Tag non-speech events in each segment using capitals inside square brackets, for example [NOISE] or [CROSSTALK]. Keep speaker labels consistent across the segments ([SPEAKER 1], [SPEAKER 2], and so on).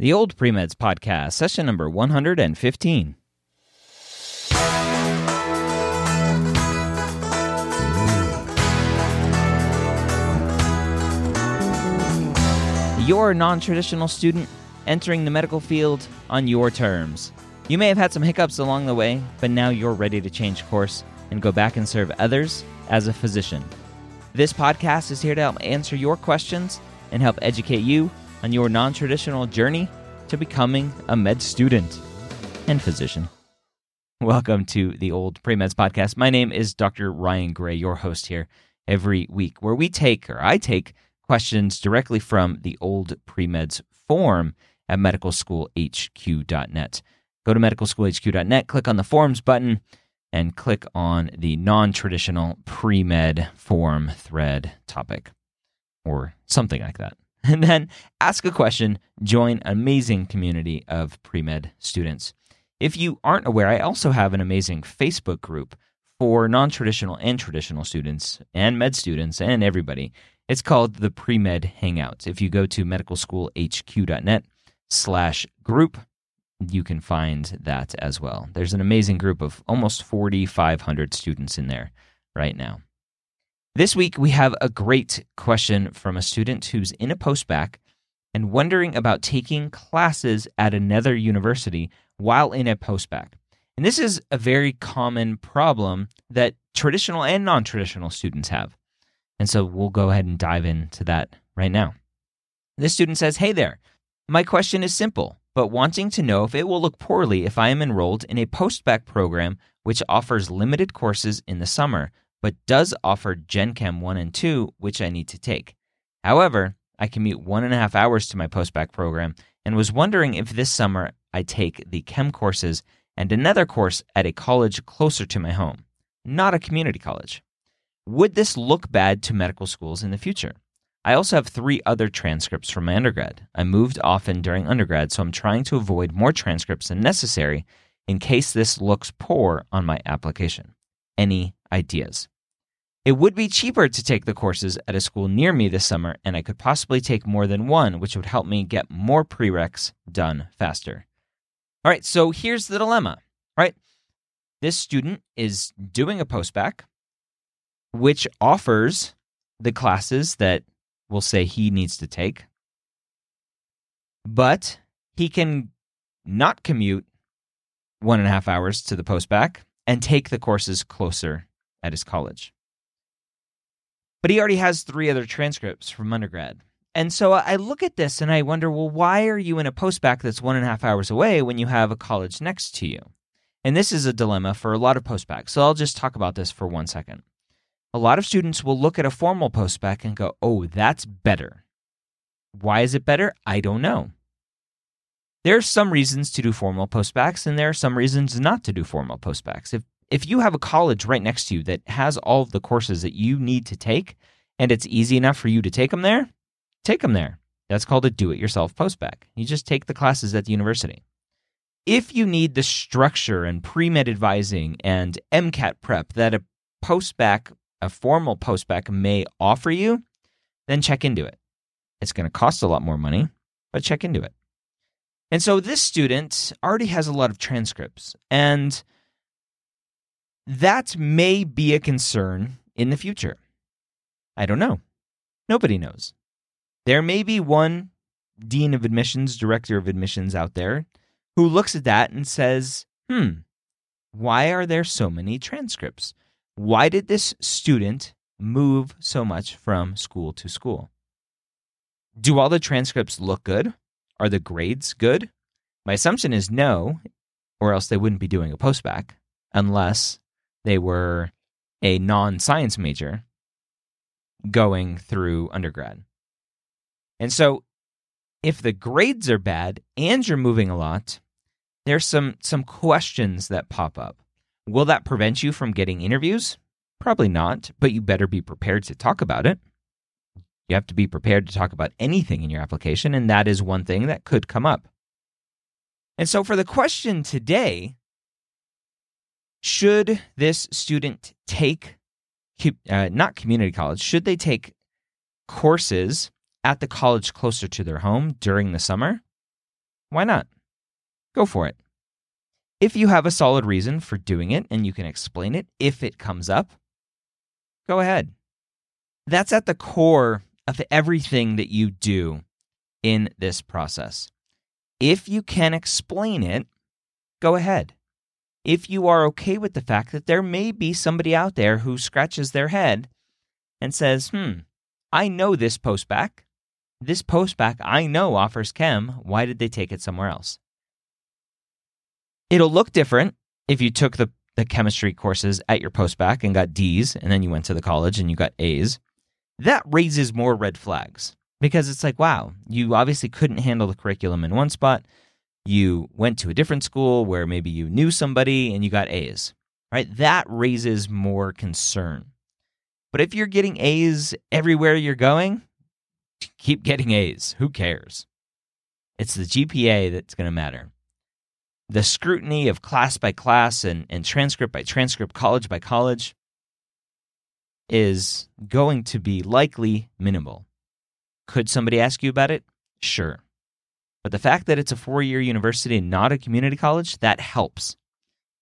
[SPEAKER 1] The Old Premeds Podcast, session number 115. You're a non traditional student entering the medical field on your terms. You may have had some hiccups along the way, but now you're ready to change course and go back and serve others as a physician. This podcast is here to help answer your questions and help educate you on your non traditional journey to becoming a med student and physician. Welcome to the Old Premeds Podcast. My name is Dr. Ryan Gray, your host here every week, where we take, or I take, questions directly from the Old Premeds form at medicalschoolhq.net. Go to medicalschoolhq.net, click on the forms button, and click on the non traditional pre med form thread topic or something like that. [LAUGHS] And then ask a question, join an amazing community of pre med students. If you aren't aware, I also have an amazing Facebook group for non traditional and traditional students and med students and everybody. It's called the Pre Med Hangouts. If you go to medicalschoolhq.net slash group, you can find that as well. There's an amazing group of almost 4,500 students in there right now. This week, we have a great question from a student who's in a postbac and wondering about taking classes at another university while in a postbac. And this is a very common problem that traditional and non traditional students have. And so we'll go ahead and dive into that right now. This student says, Hey there, my question is simple but wanting to know if it will look poorly if I am enrolled in a postbac program which offers limited courses in the summer, but does offer Gen Chem 1 and 2, which I need to take. However, I commute one and a half hours to my postbac program and was wondering if this summer I take the chem courses and another course at a college closer to my home, not a community college. Would this look bad to medical schools in the future? I also have three other transcripts from my undergrad. I moved often during undergrad, so I'm trying to avoid more transcripts than necessary in case this looks poor on my application. Any ideas? It would be cheaper to take the courses at a school near me this summer, and I could possibly take more than one, which would help me get more prereqs done faster. All right, so here's the dilemma, right? This student is doing a postbac, which offers the classes that we'll say he needs to take. But he can not commute one and a half hours to the postbac and take the courses closer at his college. But he already has three other transcripts from undergrad. And so I look at this and I wonder, well, why are you in a postbac that's one and a half hours away when you have a college next to you? And this is a dilemma for a lot of postbacs. So I'll just talk about this for one second a lot of students will look at a formal postbac and go, oh, that's better. Why is it better? I don't know. There are some reasons to do formal postbacs, and there are some reasons not to do formal postbacs. If if you have a college right next to you that has all of the courses that you need to take, and it's easy enough for you to take them there, take them there. That's called a do-it-yourself postbac. You just take the classes at the university. If you need the structure and pre-med advising and MCAT prep that a postbac a formal postbac may offer you, then check into it. It's going to cost a lot more money, but check into it. And so this student already has a lot of transcripts, and that may be a concern in the future. I don't know. Nobody knows. There may be one dean of admissions, director of admissions out there who looks at that and says, hmm, why are there so many transcripts? Why did this student move so much from school to school? Do all the transcripts look good? Are the grades good? My assumption is no, or else they wouldn't be doing a postbac unless they were a non science major going through undergrad. And so if the grades are bad and you're moving a lot, there's some some questions that pop up. Will that prevent you from getting interviews? Probably not, but you better be prepared to talk about it. You have to be prepared to talk about anything in your application, and that is one thing that could come up. And so, for the question today, should this student take, uh, not community college, should they take courses at the college closer to their home during the summer? Why not? Go for it. If you have a solid reason for doing it and you can explain it if it comes up, go ahead. That's at the core of everything that you do in this process. If you can explain it, go ahead. If you are okay with the fact that there may be somebody out there who scratches their head and says, hmm, I know this postbac. This postbac I know offers chem. Why did they take it somewhere else? It'll look different if you took the, the chemistry courses at your postbac and got D's, and then you went to the college and you got A's. That raises more red flags because it's like, wow, you obviously couldn't handle the curriculum in one spot. You went to a different school where maybe you knew somebody and you got A's, right? That raises more concern. But if you're getting A's everywhere you're going, [LAUGHS] keep getting A's. Who cares? It's the GPA that's going to matter the scrutiny of class by class and, and transcript by transcript, college by college, is going to be likely minimal. Could somebody ask you about it? Sure. But the fact that it's a four year university and not a community college, that helps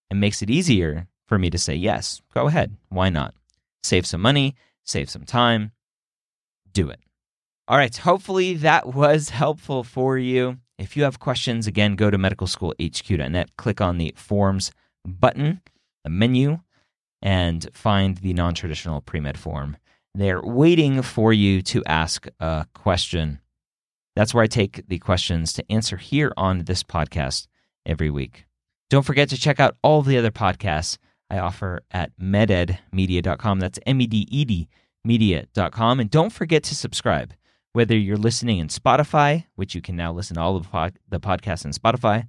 [SPEAKER 1] and makes it easier for me to say, yes, go ahead. Why not? Save some money, save some time, do it. All right. Hopefully that was [LAUGHS] helpful for you. If you have questions, again, go to medicalschoolhq.net, click on the forms button, the menu, and find the non traditional pre med form. They're waiting for you to ask a question. That's where I take the questions to answer here on this podcast every week. Don't forget to check out all the other podcasts I offer at mededmedia.com. That's M E D E D media.com. And don't forget to subscribe whether you're listening in Spotify, which you can now listen to all of the podcasts in Spotify,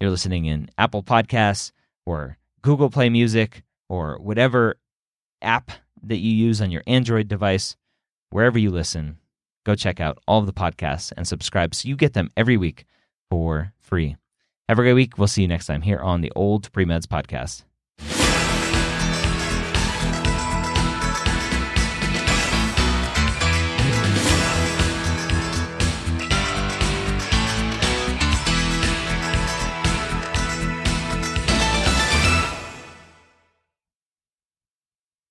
[SPEAKER 1] you're listening in Apple Podcasts or Google Play Music or whatever app that you use on your Android device, wherever you listen, go check out all of the podcasts and subscribe so you get them every week for free. Have a great week. We'll see you next time here on the Old Premeds Podcast.